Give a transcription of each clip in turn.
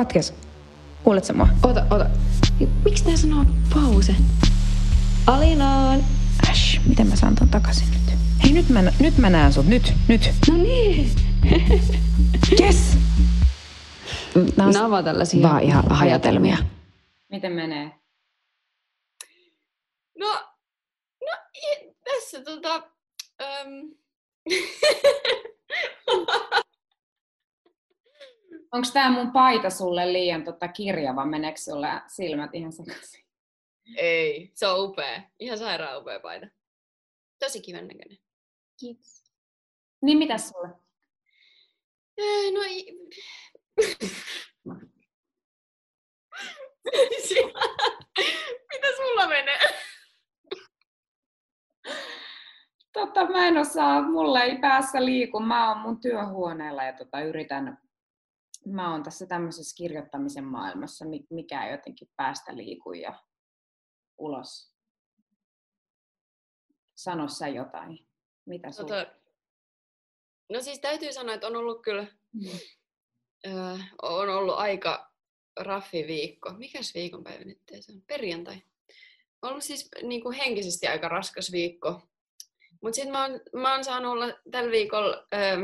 Katkes. Kuuletko mua? Ota, ota. Miksi tää sanoo pause? Alinaan. Äsh, miten mä saan ton takaisin nyt? Hei, nyt mä, nyt mä näen sut. Nyt, nyt. No niin. Yes! Nämä ovat tällaisia vaan ihan hajatelmia. Miten menee? No, no tässä tota... Öm... Onko tämä mun paita sulle liian tota kirjava? Meneekö sulle silmät ihan sekaisin? Ei, se on upea. Ihan sairaan upea paita. Tosi kivan näköinen. Kiitos. Niin mitä sulle? Eh, No i... Mitä sulla menee? Tota, mä en osaa, mulla ei päässä liiku. Mä oon mun työhuoneella ja tota, yritän, mä oon tässä tämmöisessä kirjoittamisen maailmassa, mi- mikä ei jotenkin päästä liiku ja ulos. Sano sä jotain. Mitä sulla? Tota, no siis täytyy sanoa, että on ollut kyllä, öö, on ollut aika raffi viikko. Mikäs viikonpäivä nyt se on? Perjantai. On ollut siis niin kuin henkisesti aika raskas viikko. Mutta sitten mä, oon- mä oon saanut olla tällä viikolla öö,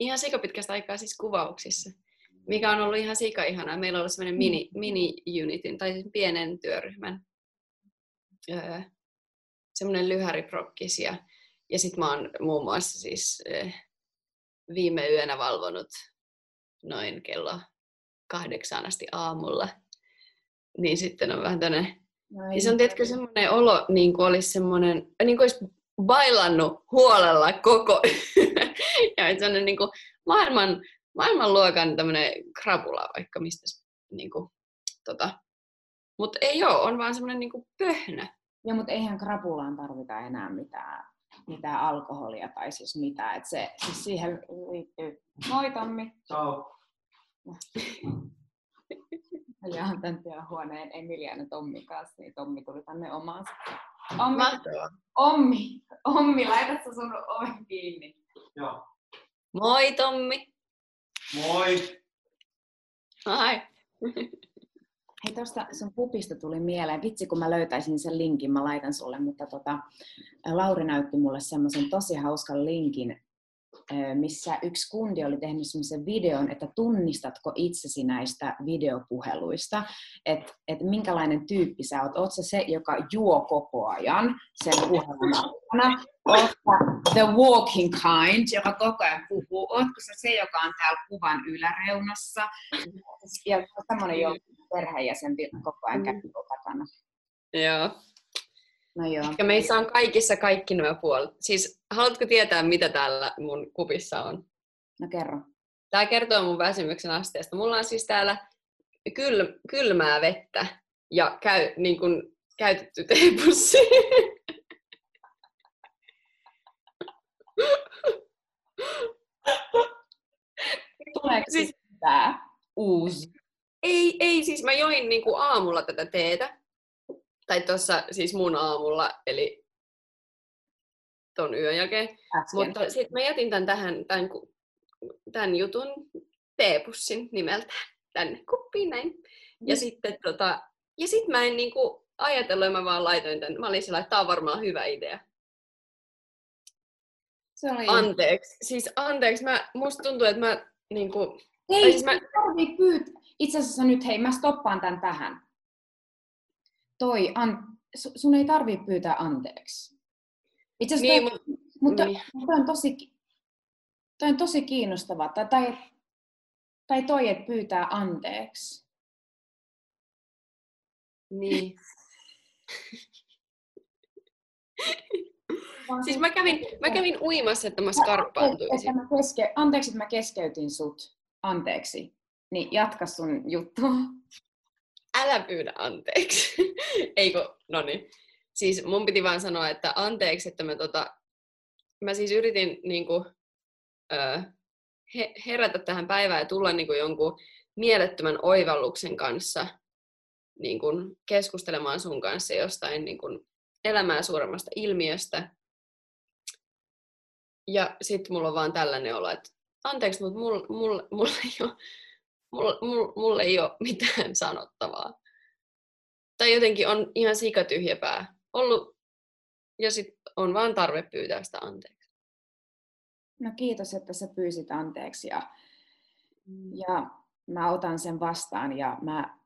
ihan sikapitkästä aikaa siis kuvauksissa, mikä on ollut ihan sika ihanaa. Meillä on ollut semmoinen mini, mini-unitin, tai siis pienen työryhmän öö, semmoinen lyhäriprokkis ja, ja sitten mä oon muun muassa siis eh, viime yönä valvonut noin kello kahdeksan asti aamulla. Niin sitten on vähän tämmöinen, No ja se on tietysti semmoinen olo, niin kuin olisi semmoinen, niin kuin olisi bailannut huolella koko ja että semmoinen niin kuin maailman, maailmanluokan tämmöinen krapula vaikka mistä, niin kuin, tota. Mutta ei ole, on vaan semmoinen niin kuin pöhnä. Joo, mutta eihän krapulaan tarvita enää mitään, mitään alkoholia tai siis mitään. Et se, siis siihen liittyy... Moi Tommi! Ciao. Mä jaan tämän työhuoneen Emilia ja Tommin kanssa, niin Tommi tuli tänne omaansa. Ommi, Mahtavaa. Ommi, Ommi, laitat sä sun oven kiinni. Joo. Moi Tommi! Moi. Ai. Hei, tuosta sun pupista tuli mieleen. Vitsi, kun mä löytäisin sen linkin, mä laitan sulle. Mutta tota, Lauri näytti mulle semmoisen tosi hauskan linkin, missä yksi kundi oli tehnyt semmoisen videon, että tunnistatko itsesi näistä videopuheluista, että et minkälainen tyyppi sä oot. Oot sä se, joka juo koko ajan sen puhelun aikana? Oot sä the walking kind, joka koko ajan puhuu? Ootko sä se, joka on täällä kuvan yläreunassa? Ja semmoinen jo perheenjäsen koko ajan käy takana. Joo. No joo. Ja meissä on kaikissa kaikki nämä puolet. Siis haluatko tietää, mitä täällä mun kupissa on? No kerro. Tämä kertoo mun väsymyksen asteesta. Mulla on siis täällä kyl, kylmää vettä ja käy, niin kun, käytetty teepussi. Tuleeko Siis- tää uusi? ei, ei, siis mä join niin kuin aamulla tätä teetä. Tai tuossa siis mun aamulla, eli ton yön jälkeen. Äsken. Mutta sitten mä jätin tämän tähän, tämän, tämän jutun teepussin nimeltään tänne kuppiin näin. Ja sitten tota, ja sit mä en niinku ajatellut, ja mä vaan laitoin tän. Mä olin sillä, että tää on varmaan hyvä idea. Se oli... Anteeksi. Siis anteeksi, mä, musta tuntuu, että mä niinku... Ei, siis mä- mä... tarvii pyytää. Itse asiassa nyt, hei, mä stoppaan tän tähän. Toi, an... su- sun ei tarvii pyytää anteeksi. Itse asiassa Niin, toi, mut, mutta niin. toi on tosi, toi on tosi kiinnostavaa. Tai, tai, tai toi, että pyytää anteeksi. niin. Siis mä kävin, mä kävin uimassa, että mä skarppaantuisin. Että mä keske... Anteeksi, että mä keskeytin sut. Anteeksi. Niin jatka sun juttua. Älä pyydä anteeksi. Eikö, no niin. Siis mun piti vaan sanoa, että anteeksi, että mä tota, mä siis yritin niinku, ö, he, herätä tähän päivään ja tulla niinku jonkun mielettömän oivalluksen kanssa niinku, keskustelemaan sun kanssa jostain niinku, elämää suuremmasta ilmiöstä. Ja sitten mulla on vaan tällainen olo, että anteeksi, mutta mulla mul, mul ei ole mulla, mulla, mulla ei ole mitään sanottavaa. Tai jotenkin on ihan sikatyhjä pää. Ollut, ja sitten on vaan tarve pyytää sitä anteeksi. No kiitos, että sä pyysit anteeksi ja, Mm. ja mä otan sen vastaan ja mä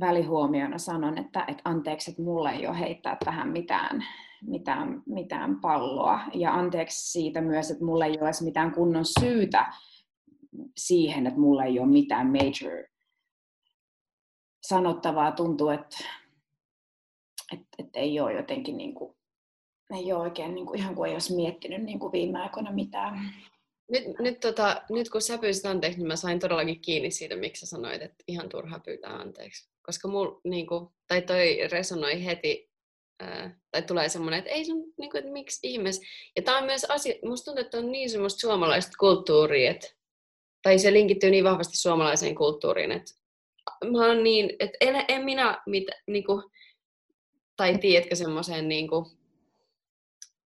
välihuomiona sanon, että, että anteeksi, että mulla ei ole heittää tähän mitään, mitään, mitään palloa. Ja anteeksi siitä myös, että mulla ei ole edes mitään kunnon syytä siihen, että mulla ei ole mitään major sanottavaa. Tuntuu, että, että, että ei ole jotenkin niin kuin, ei ole oikein niin kuin, ihan kuin ei olisi miettinyt niin kuin viime aikoina mitään. Nyt, nyt, tota, nyt kun sä pyysit anteeksi, niin mä sain todellakin kiinni siitä, miksi sä sanoit, että ihan turha pyytää anteeksi. Koska mul, niinku, tai toi resonoi heti, ää, tai tulee semmoinen, että ei sun, niinku, että miksi ihmeessä. Ja tää on myös asia, musta tuntuu, että on niin semmoista suomalaista kulttuuria, että, tai se linkittyy niin vahvasti suomalaiseen kulttuuriin, että mä oon niin, että en, en minä, mit, niinku, tai tiedätkö semmoiseen niinku,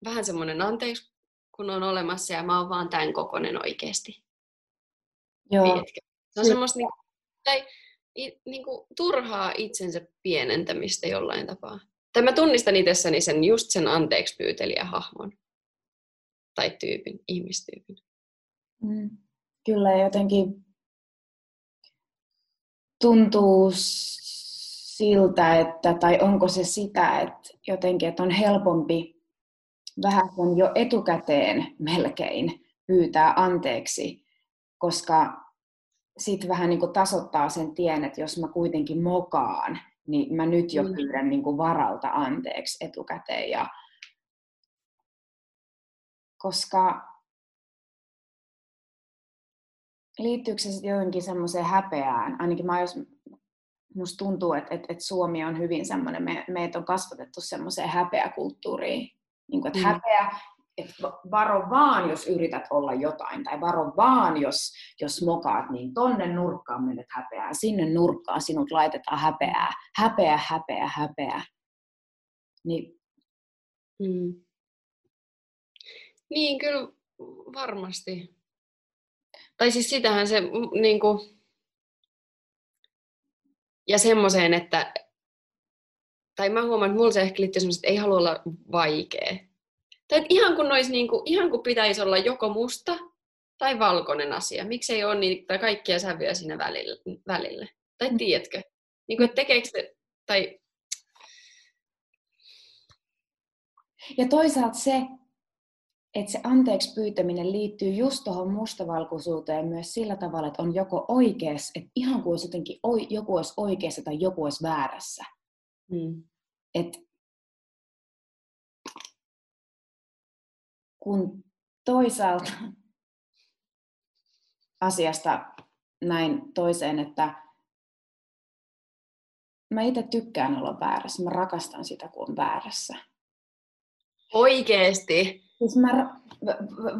vähän semmoinen anteeksi, kun on olemassa ja mä oon vaan tämän kokonen oikeesti. Joo, Tiedätkö? Se on semmoista niinku, tai, i, niinku, turhaa itsensä pienentämistä jollain tapaa. Tai mä tunnistan itsessäni sen, just sen anteeksi pyytelijä hahmon. Tai tyypin, ihmistyypin. Mm. Kyllä jotenkin tuntuu siltä, että, tai onko se sitä, että jotenkin, että on helpompi vähän sen jo etukäteen melkein pyytää anteeksi, koska sitten vähän niin kuin tasoittaa sen tien, että jos mä kuitenkin mokaan, niin mä nyt jo Mm. pyydän niin kuin varalta anteeksi etukäteen. Ja, koska liittyykö se sitten jotenkin semmoiseen häpeään? Ainakin mä jos, musta tuntuu, että, että, että Suomi on hyvin semmoinen, me, meitä on kasvatettu semmoiseen häpeäkulttuuriin. Niin kuin, että Mm. häpeä, että va- varo vaan, jos yrität olla jotain, tai varo vaan, jos, jos mokaat, niin tonne nurkkaan menet häpeää, sinne nurkkaan sinut laitetaan häpeää, häpeä, häpeä, häpeä. Niin Mm. Niin, kyllä varmasti. Tai siis sitähän se mm, niinku, ja semmoiseen, että tai mä huomaan, että mulla se ehkä liittyy semmoiseen, että ei halua olla vaikea. Tai että ihan kun, olisi niinku, ihan kun pitäisi olla joko musta tai valkoinen asia. Miksi ei ole niitä kaikkia sävyjä siinä välillä? välillä? Tai Mm. tiedätkö? Niin kuin, että tekeekö se, tai Ja toisaalta se, että se anteeksi pyytäminen liittyy just tuohon mustavalkoisuuteen myös sillä tavalla, että on joko oikeassa, että ihan kuin olisi jotenkin oi, joku olisi oikeassa tai joku olisi väärässä. mm, Et kun toisaalta asiasta näin toiseen, että mä itse tykkään olla väärässä, mä rakastan sitä, kun on väärässä. oikeesti. Siis mä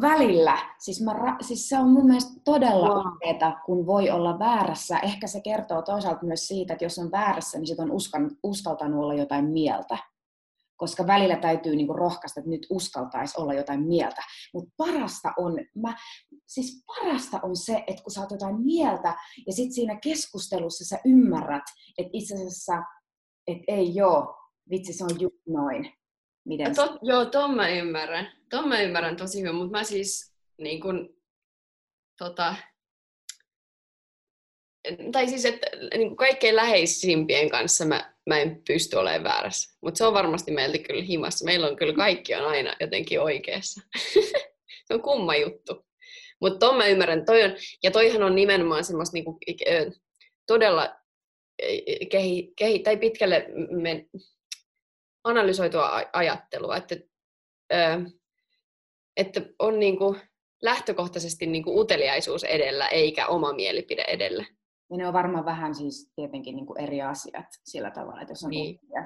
välillä, siis, mä ra- siis se on mun mielestä todella Wow. wow. kun voi olla väärässä. Ehkä se kertoo toisaalta myös siitä, että jos on väärässä, niin sit on uskan, uskaltanut olla jotain mieltä. Koska välillä täytyy niinku rohkaista, että nyt uskaltaisi olla jotain mieltä. Mutta parasta on, mä, siis parasta on se, että kun sä oot jotain mieltä ja sitten siinä keskustelussa sä ymmärrät, että itse asiassa, että ei joo, vitsi se on just noin. Miten Tot, joo, ton mä ymmärrän. Ton mä ymmärrän tosi hyvin, mutta mä siis niin kun, tota, tai siis, että niin kaikkein läheisimpien kanssa mä, mä en pysty olemaan väärässä. Mutta se on varmasti meiltä kyllä himassa. Meillä on kyllä kaikki on aina jotenkin oikeassa. se on kumma juttu. Mutta ton mä ymmärrän. Toi on, ja toihan on nimenomaan semmoista ö, todella ö, kehi, kehi, tai pitkälle men, analysoitua ajattelua, että, ö, että on niinku lähtökohtaisesti niinku uteliaisuus edellä eikä oma mielipide edellä. Ja ne on varmaan vähän siis tietenkin niin kuin eri asiat sillä tavalla, että jos on Niin. niin.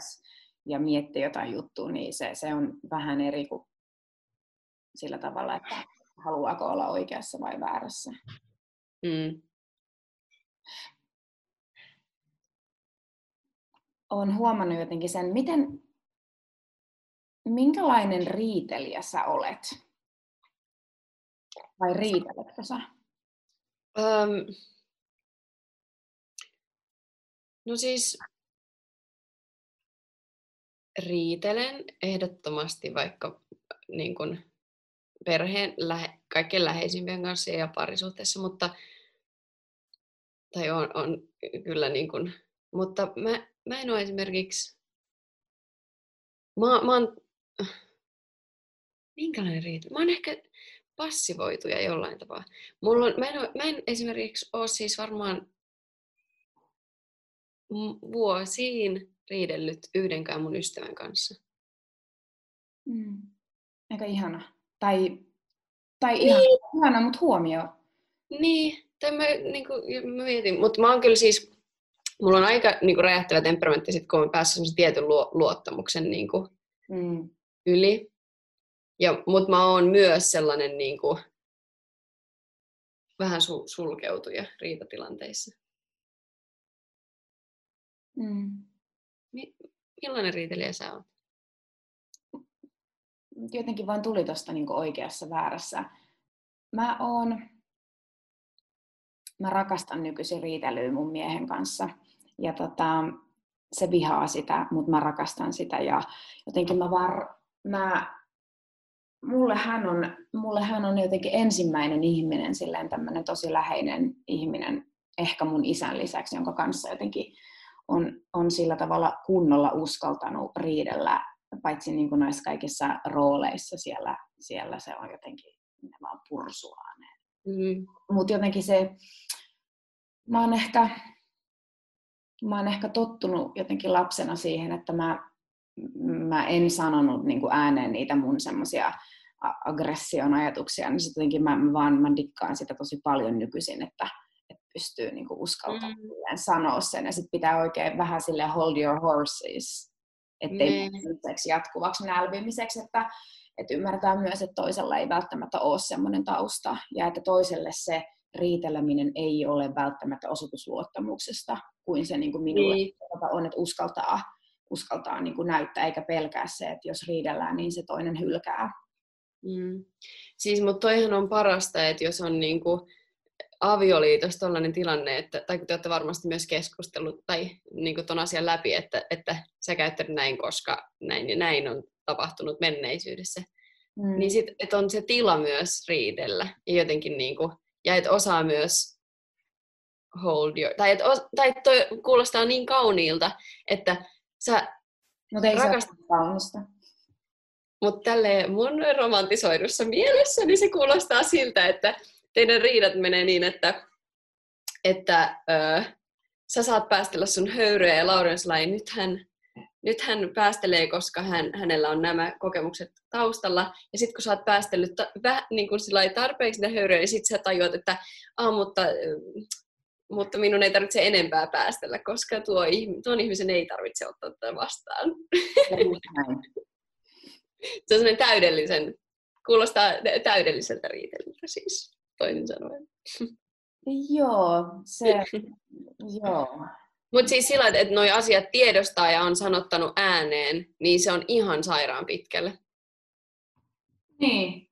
ja miettii jotain juttua, niin se, se on vähän eri kuin sillä tavalla, että haluaako olla oikeassa vai väärässä. Mm. Olen huomannut jotenkin sen, miten, minkälainen riitelijä sä olet? Vai riiteletkö sä? Öm, No siis riitelen ehdottomasti vaikka niin kuin perheen lähe, kaikkein läheisimpien kanssa ja parisuhteessa, mutta tai on, on kyllä niin kuin, mutta mä, mä en ole esimerkiksi, mä, mä oon, minkälainen riita? Mä oon ehkä passivoituja jollain tapaa. Mulla on, mä, en mä en esimerkiksi ole siis varmaan vuosiin riidellyt yhdenkään mun ystävän kanssa. Mm. Aika ihana. Tai, tai niin. ihana, ihana, mutta huomio. Niin, tai mä, niin kuin, mä mietin, mutta mä oon kyllä siis, mulla on aika niin kuin räjähtävä temperamentti sit, kun mä päässyt semmoisen tietyn luottamuksen niin kuin, mm. yli. Ja, mutta mä oon myös sellainen niin kuin, vähän su- sulkeutuja riitatilanteissa. Mm. Millainen riitelijä sä oot? Jotenkin vaan tuli tuosta niin oikeassa väärässä. Mä oon, mä rakastan nykyisin riitelyä mun miehen kanssa. Ja tota, se vihaa sitä, mutta mä rakastan sitä. Ja jotenkin mä vaan, mä, mulle, hän on, mulle hän on jotenkin ensimmäinen ihminen, silleen tämmöinen tosi läheinen ihminen, ehkä mun isän lisäksi, jonka kanssa jotenkin on, on sillä tavalla kunnolla uskaltanut riidellä, paitsi niin kuin noissa kaikissa rooleissa siellä, siellä se on jotenkin, ne vaan pursuaa ne. Mm. Mutta jotenkin se, mä oon ehkä, mä oon ehkä tottunut jotenkin lapsena siihen, että mä, mä en sanonut niin kuin ääneen niitä mun semmoisia aggression ajatuksia, niin sitten jotenkin mä, mä vaan mä dikkaan sitä tosi paljon nykyisin, että, pystyy niin kuin uskaltamaan mm. sanoa sen. Ja sitten pitää oikein vähän sille hold your horses, ettei mm. jatkuvaksi nälvimiseksi, että, että ymmärtää myös, että toisella ei välttämättä ole semmoinen tausta, ja että toiselle se riiteleminen ei ole välttämättä osoitusluottamuksesta, kuin se niin kuin minulle niin. on, että uskaltaa, uskaltaa niin kuin näyttää, eikä pelkää se, että jos riidellään, niin se toinen hylkää. Mm. Siis, mutta toihan on parasta, että jos on niin kuin avioliitossa tällainen tilanne, että, tai kun te olette varmasti myös keskustellut tai niin ton asian läpi, että, että sä käyttänyt näin, koska näin ja näin on tapahtunut menneisyydessä, mm. niin sit, että on se tila myös riidellä ja jotenkin niin kuin, ja että osaa myös hold your, tai että tai toi kuulostaa niin kauniilta, että sä Mutta ei rakastat... se kaunista. Mutta tälleen mun romantisoidussa mielessä, niin se kuulostaa siltä, että teidän riidat menee niin, että, että ö, sä saat päästellä sun höyryä ja Laurens Lai, nyt hän, nyt hän päästelee, koska hän, hänellä on nämä kokemukset taustalla. Ja sitten kun sä oot päästellyt ta, väh, niin kun tarpeeksi niitä höyryä, niin sitten sä tajuat, että ah, mutta, mutta minun ei tarvitse enempää päästellä, koska tuo, tuon ihmisen ei tarvitse ottaa tätä vastaan. se on sellainen täydellisen, kuulostaa täydelliseltä riitelyltä siis toisin sanoen. Joo, se, joo. Mutta siis sillä, että nuo asiat tiedostaa ja on sanottanut ääneen, niin se on ihan sairaan pitkälle. Niin.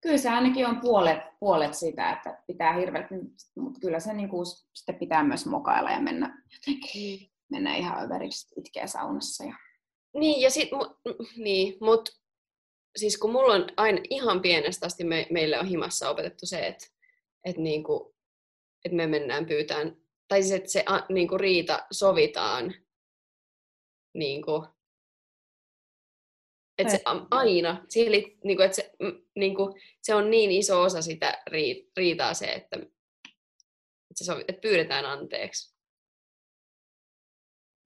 Kyllä se ainakin on puolet, puolet sitä, että pitää hirveästi, mutta kyllä se niinku, sitten pitää myös mokailla ja mennä jotenkin, niin. mennä ihan överiksi itkeä saunassa. Ja... Niin, ja sit, mu, niin, mutta siis kun mulla on aina ihan pienestä asti me, meille on himassa opetettu se, että, että, niinku, että me mennään pyytään, tai siis että se a, niinku riita sovitaan, niinku, että se aina, siihen li, niinku, että se, niinku, se on niin iso osa sitä riitaa se, että, että, se sovi, että pyydetään anteeksi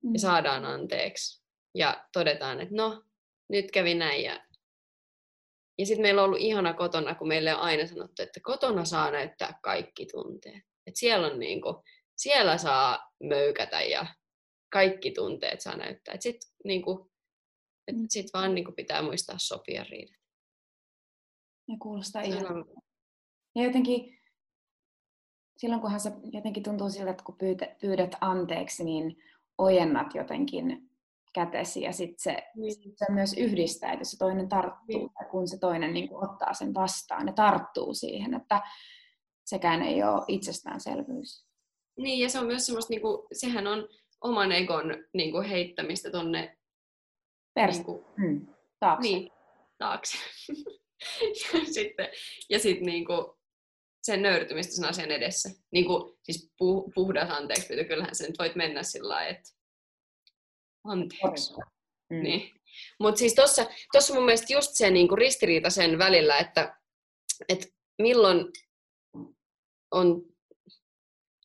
ja mm. saadaan anteeksi ja todetaan, että no, nyt kävi näin ja ja sitten meillä on ollut ihana kotona, kun meille on aina sanottu, että kotona saa näyttää kaikki tunteet. Et siellä, on niinku, siellä saa möykätä ja kaikki tunteet saa näyttää. Sitten niinku, et mm. sit vaan niinku pitää muistaa sopia riidat. Ja kuulostaa ihan. Ja jotenkin silloin kunhan se jotenkin tuntuu siltä, että kun pyydät anteeksi, niin ojennat jotenkin kätesi ja sitten se, niin. sit se myös yhdistää, että jos se toinen tarttuu niin. tai kun se toinen niin kuin ottaa sen vastaan ja tarttuu siihen, että sekään ei ole itsestäänselvyys. Niin ja se on myös semmoista, niin kuin, sehän on oman egon niin kuin, heittämistä tonne Pers- niin kuin, mm, taakse. niin, taakse. ja sitten ja sit, niin kuin, sen nöyrtymistä sen asian edessä. Niin kuin, siis puh- puhdas anteeksi pyytö, kyllähän sä nyt voit mennä sillä lailla, että anteeksi. Mm. Niin. Mutta siis tuossa tossa mun mielestä just se niinku ristiriita sen välillä, että et milloin on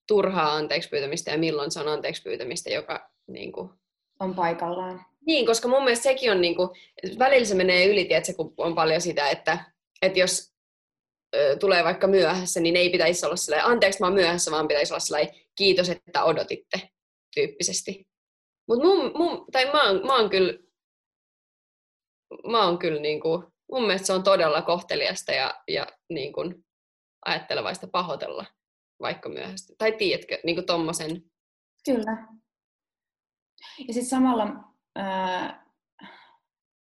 turhaa anteeksi pyytämistä ja milloin se on anteeksi pyytämistä, joka niinku... On paikallaan. Niin, koska mun mielestä sekin on niinku, välillä se menee yli, tiedätkö, kun on paljon sitä, että, että jos ö, tulee vaikka myöhässä, niin ei pitäisi olla sellainen, anteeksi mä oon myöhässä, vaan pitäisi olla sellainen, kiitos, että odotitte, tyyppisesti. Mutta mun, mun, tai mä oon, mä oon kyllä, mä oon kyllä niinku, mun mielestä se on todella kohteliasta ja, ja niinku, ajattelevaista pahoitella vaikka myöhäistä. Tai tiedätkö, niinku tommosen, Kyllä. Ja sitten samalla ää,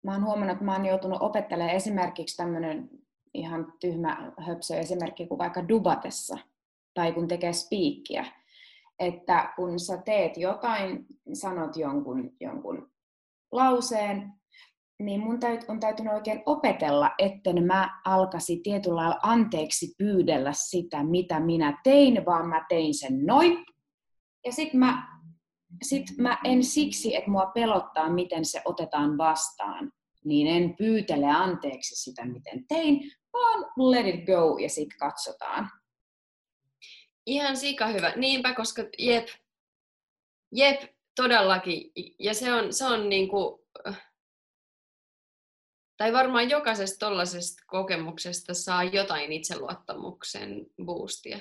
mä oon huomannut, että mä oon joutunut opettelemaan esimerkiksi tämmöinen ihan tyhmä höpsö esimerkki kuin vaikka dubatessa tai kun tekee spiikkiä. Että kun sä teet jotain, sanot jonkun, jonkun lauseen, niin mun täyt, on täytynyt oikein opetella, etten mä alkasi tietyllä lailla anteeksi pyydellä sitä, mitä minä tein, vaan mä tein sen noin. Ja sit mä, sit mä en siksi, että mua pelottaa, miten se otetaan vastaan, niin en pyytele anteeksi sitä, miten tein, vaan let it go ja sit katsotaan. Ihan sika hyvä. Niinpä, koska jep, jep, todellakin. Ja se on, se on niinku, tai varmaan jokaisesta tollaisesta kokemuksesta saa jotain itseluottamuksen boostia.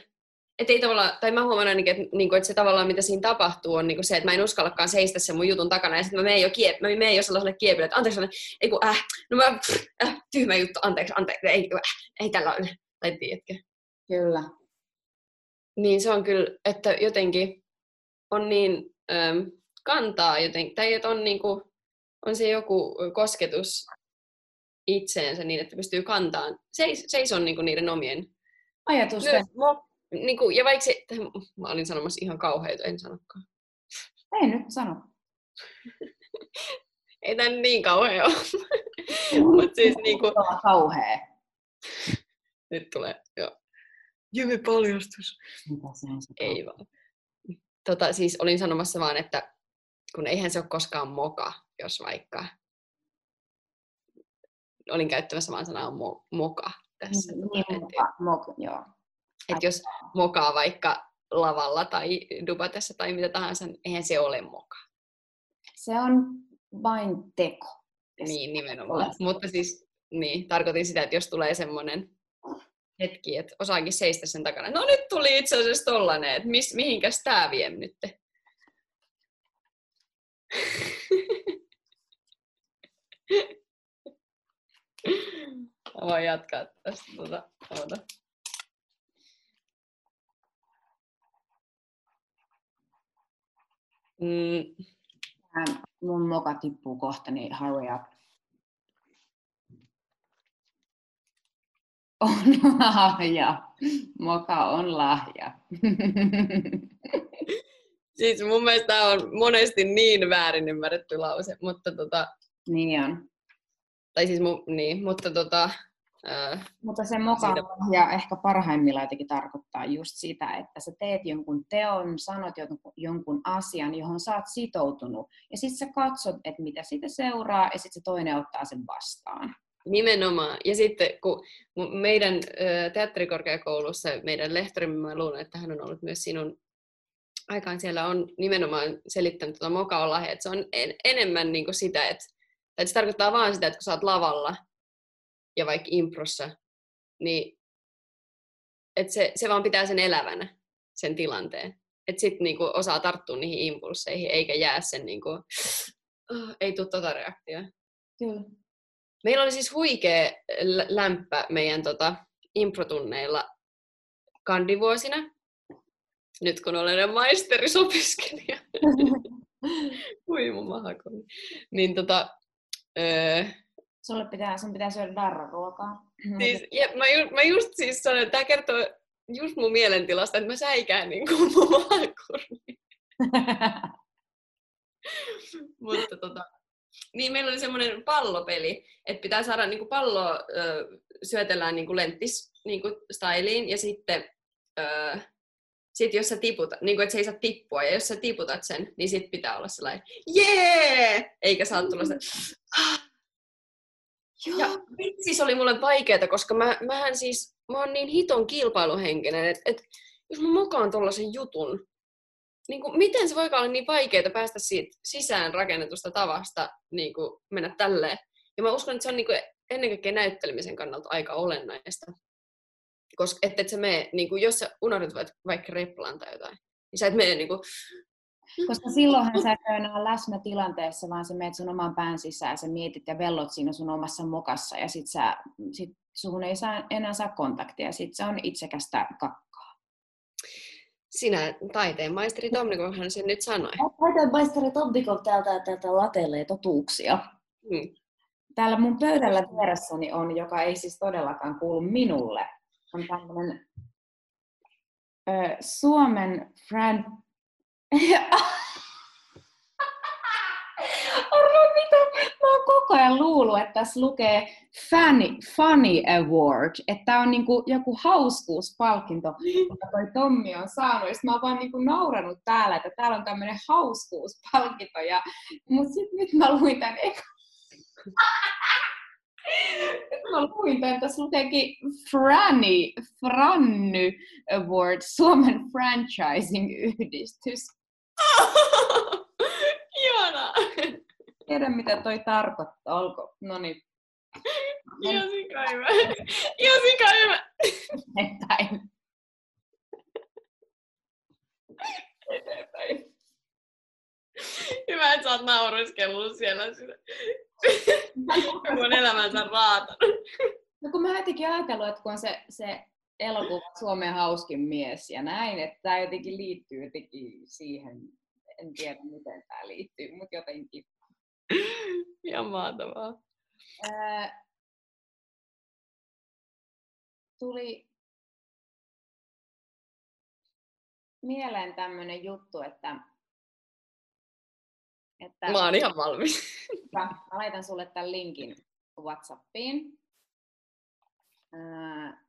Et ei tavallaan, tai mä huomaan ainakin, että, niinku, että se tavallaan mitä siinä tapahtuu on niinku se, että mä en uskallakaan seistä sen mun jutun takana ja sitten mä menen jo, kiep, mä menen jo sellaiselle kiepille, että anteeksi, ei kun äh, no mä, pff, äh, tyhmä juttu, anteeksi, anteeksi, ei, äh, ei tällä ole, tai tiedätkö. Kyllä. Niin se on kyllä, että jotenkin on niin äm, kantaa jotenkin, tai että on, niinku, on se joku kosketus itseensä niin, että pystyy kantaan, seis, seison niinku niiden omien. Ajatusten. Myös, mo, niinku, ja vaikka se, mä olin sanomassa ihan kauheita, en sanokaan. Ei nyt sano. Ei nyt niin kauhea ole. Mut siis niinku, Todella kauhea. nyt tulee, joo. Jymy paljastus. Mitä se on se Ei vaan. Tota, siis olin sanomassa vaan, että kun eihän se ole koskaan moka, jos vaikka olin käyttämässä vaan sanaa mo, moka tässä. Niin, Et- niin, moka, moka, joo. Et jos mokaa vaikka lavalla tai dubatessa tai mitä tahansa, niin eihän se ole moka. Se on vain teko. Niin, nimenomaan. Ole. Mutta siis, niin, tarkoitin sitä, että jos tulee semmoinen hetki, että osaakin seistä sen takana. No nyt tuli itse asiassa tollanen, että mis, mihinkäs tää vie nyt? Mä voin jatkaa tästä. Tuota. Mm, Mun moka tippuu kohta, niin hurry up. On lahja. Moka on lahja. siis mun mielestä tää on monesti niin väärin ymmärretty lause, mutta tota, niin on. tai siis mu, niin, mutta tota, Mutta se moka ja ehkä parhaimmillaan jotenkin tarkoittaa just sitä, että sä teet jonkun teon, sanot jonkun, asian, johon sä oot sitoutunut. Ja sitten sä katsot, että mitä siitä seuraa, ja sitten se toinen ottaa sen vastaan. Nimenomaan. Ja sitten kun meidän teatterikorkeakoulussa meidän lehtorimme, mä luulen, että hän on ollut myös sinun aikaan siellä, on nimenomaan selittänyt tuota mokaolahe, että se on en, enemmän niin kuin sitä, että, että se tarkoittaa vaan sitä, että kun sä oot lavalla ja vaikka improssa, niin että se, se vaan pitää sen elävänä, sen tilanteen. Että sitten niinku osaa tarttua niihin impulseihin, eikä jää sen niinku, "Oh, ei tule tota reaktioa. Kyllä. Meillä oli siis huikea lä- lämpö meidän tota, improtunneilla kandivuosina. Nyt kun olen maisterisopiskelija. Hui mun mahakoni. Niin tota, öö, Sulle pitää, sun pitää syödä darraruokaa. siis, ja mä, ju, mä just siis sanoin, että tää kertoo just mun mielentilasta, että mä säikään niin kuin mun mahakurni. tota, niin meillä oli semmoinen pallopeli, että pitää saada niinku pallo ö, syötellään niinku lenttis niinku styliin ja sitten ö, sit jos sä tiputat, niin kuin, että se ei saa tippua, ja jos sä tiputat sen, niin sit pitää olla sellainen, jee! Eikä saa tulla se, "Ah!" Ja vitsi, se oli mulle vaikeeta, koska mä, mähän siis, mä oon niin hiton kilpailuhenkinen, että et, jos mä mokaan tollasen jutun, niin kuin, miten se voikaan olla niin vaikeaa päästä siitä sisään rakennetusta tavasta niin kuin, mennä tälleen. Ja mä uskon, että se on niin kuin, ennen kaikkea näyttelemisen kannalta aika olennaista. Koska et, et sä mene, niin kuin, jos sä unohdat vaik- vaikka replaan tai jotain, niin sä et mene niin kuin, Koska silloinhan sä et enää läsnä tilanteessa, vaan sä meet sun oman pään sisään, sä mietit ja vellot siinä sun omassa mokassa ja sit, sä, sit suhun ei saa, enää saa kontaktia, sit se on itsekästä kakkaa. sinä taiteen maisteri Tomnikohan sen nyt sanoi. Taiteen maisteri Tomnikov täältä, täältä latelee totuuksia. Mm. Täällä mun pöydällä vieressäni on, joka ei siis todellakaan kuulu minulle, on tämmöinen ö, Suomen Fran... Arvo, mitä? Mä oon koko ajan luullut, että tässä lukee Funny, Funny Award, että on niinku joku hauskuuspalkinto, jota toi Tommi on saanut. Ja mä oon vaan niinku nauranut täällä, että täällä on tämmönen hauskuuspalkinto. Ja, mut sit nyt mä luin tän nyt mä luin tämän, tässä lukeekin Franny, Franny Award, Suomen Franchising-yhdistys. Ihana! Tiedä, mitä toi tarkoittaa, olko? No niin, Ihan sika hyvä. Ihan sika hyvä. eteenpäin. eteenpäin. Hyvä, että sä oot naureskellut siellä. sitä. Mun elämänsä raatanut. No kun mä jotenkin ajatellut, että kun on se, se elokuva Suomen hauskin mies ja näin, että tämä jotenkin liittyy jotenkin siihen, en tiedä miten tämä liittyy, mutta jotenkin. Ihan mahtavaa. Ää, tuli mieleen tämmöinen juttu, että, että Mä oon ihan valmis. Hyvä. Mä laitan sulle tämän linkin Whatsappiin. Ää,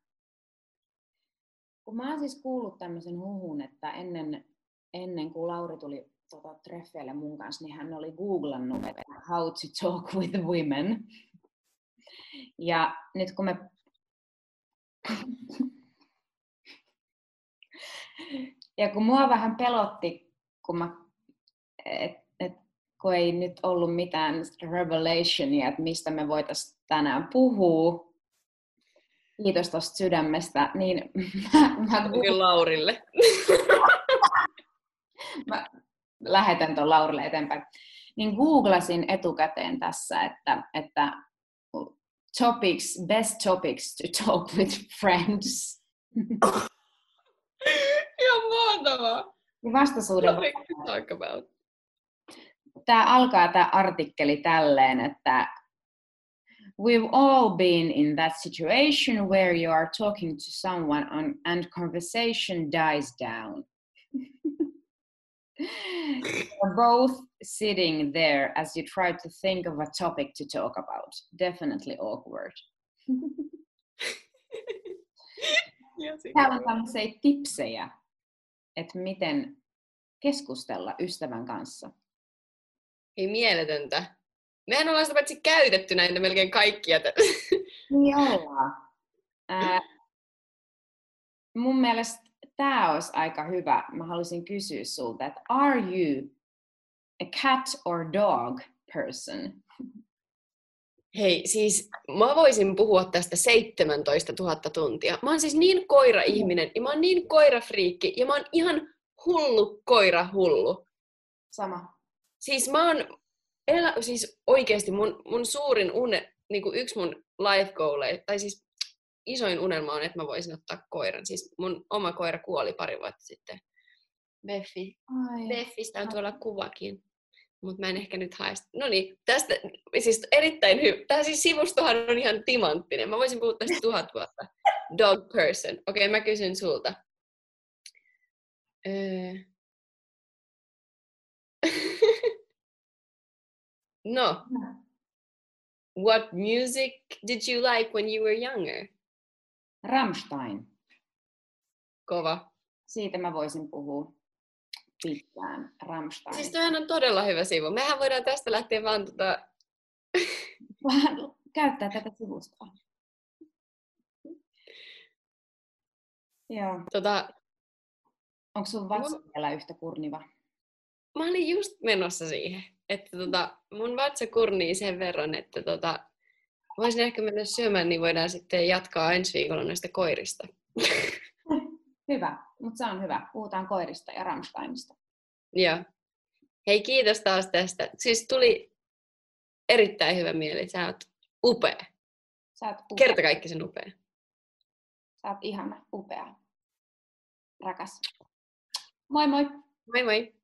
kun mä oon siis kuullut tämmöisen huhun, että ennen, ennen kuin Lauri tuli tota, treffeille mun kanssa, niin hän oli googlannut, että how to talk with women. Ja nyt kun me... ja kun mua vähän pelotti, kun mä, et, et, kun ei nyt ollut mitään revelationia, että mistä me voitaisiin tänään puhua, kiitos tuosta sydämestä, niin mä, mä, Kyllä Laurille. mä lähetän tuon Laurille eteenpäin. Niin googlasin etukäteen tässä, että, että topics, best topics to talk with friends. Ihan mahtavaa. Vastaisuuden Topic to talk about. tämä alkaa tämä artikkeli tälleen, että We've all been in that situation where you are talking to someone on, and conversation dies down. You're both sitting there as you try to think of a topic to talk about. Definitely awkward. Täällä on tämmöisiä tipsejä, että miten keskustella ystävän kanssa. Ei mieletöntä. Mehän ollaan sitä paitsi käytetty näitä melkein kaikkia. Niin ollaan. Ää, mun mielestä tämä olisi aika hyvä. Mä haluaisin kysyä sulta, että are you a cat or dog person? Hei, siis mä voisin puhua tästä 17 000 tuntia. Mä oon siis niin koira-ihminen ja mä oon niin koirafriikki ja mä oon ihan hullu koira-hullu. Sama. Siis mä oon, elä, siis oikeesti mun, mun suurin une, niin kuin yksi mun life goaleja, tai siis isoin unelma on, että mä voisin ottaa koiran. Siis mun oma koira kuoli pari vuotta sitten. Beffi. Ai. Beffistä on tuolla kuvakin. Mutta mä en ehkä nyt hae sitä. No niin, tästä siis erittäin hyvä. Tämä siis sivustohan on ihan timanttinen. Mä voisin puhua tästä tuhat vuotta. Dog person. Okei, mä kysyn sulta. Öö. No, what music did you like when you were younger? Rammstein. Kova. Siitä mä voisin puhua pitkään. Rammstein. Siis toihan on todella hyvä sivu. Mehän voidaan tästä lähteä vaan tota... Vähän käyttää tätä sivustoa. Joo. tota Onko sun vatsa vielä yhtä kurniva? mä olin just menossa siihen, että tota, mun vatsa kurnii sen verran, että tota, voisin ehkä mennä syömään, niin voidaan sitten jatkaa ensi viikolla näistä koirista. Hyvä, mutta se on hyvä. Puhutaan koirista ja Rammsteinista. Joo. Hei, kiitos taas tästä. Siis tuli erittäin hyvä mieli. Sä oot upea. Sä oot upea. Kerta kaikki sen upea. Sä oot ihana, upea, rakas. Moi moi! Moi moi!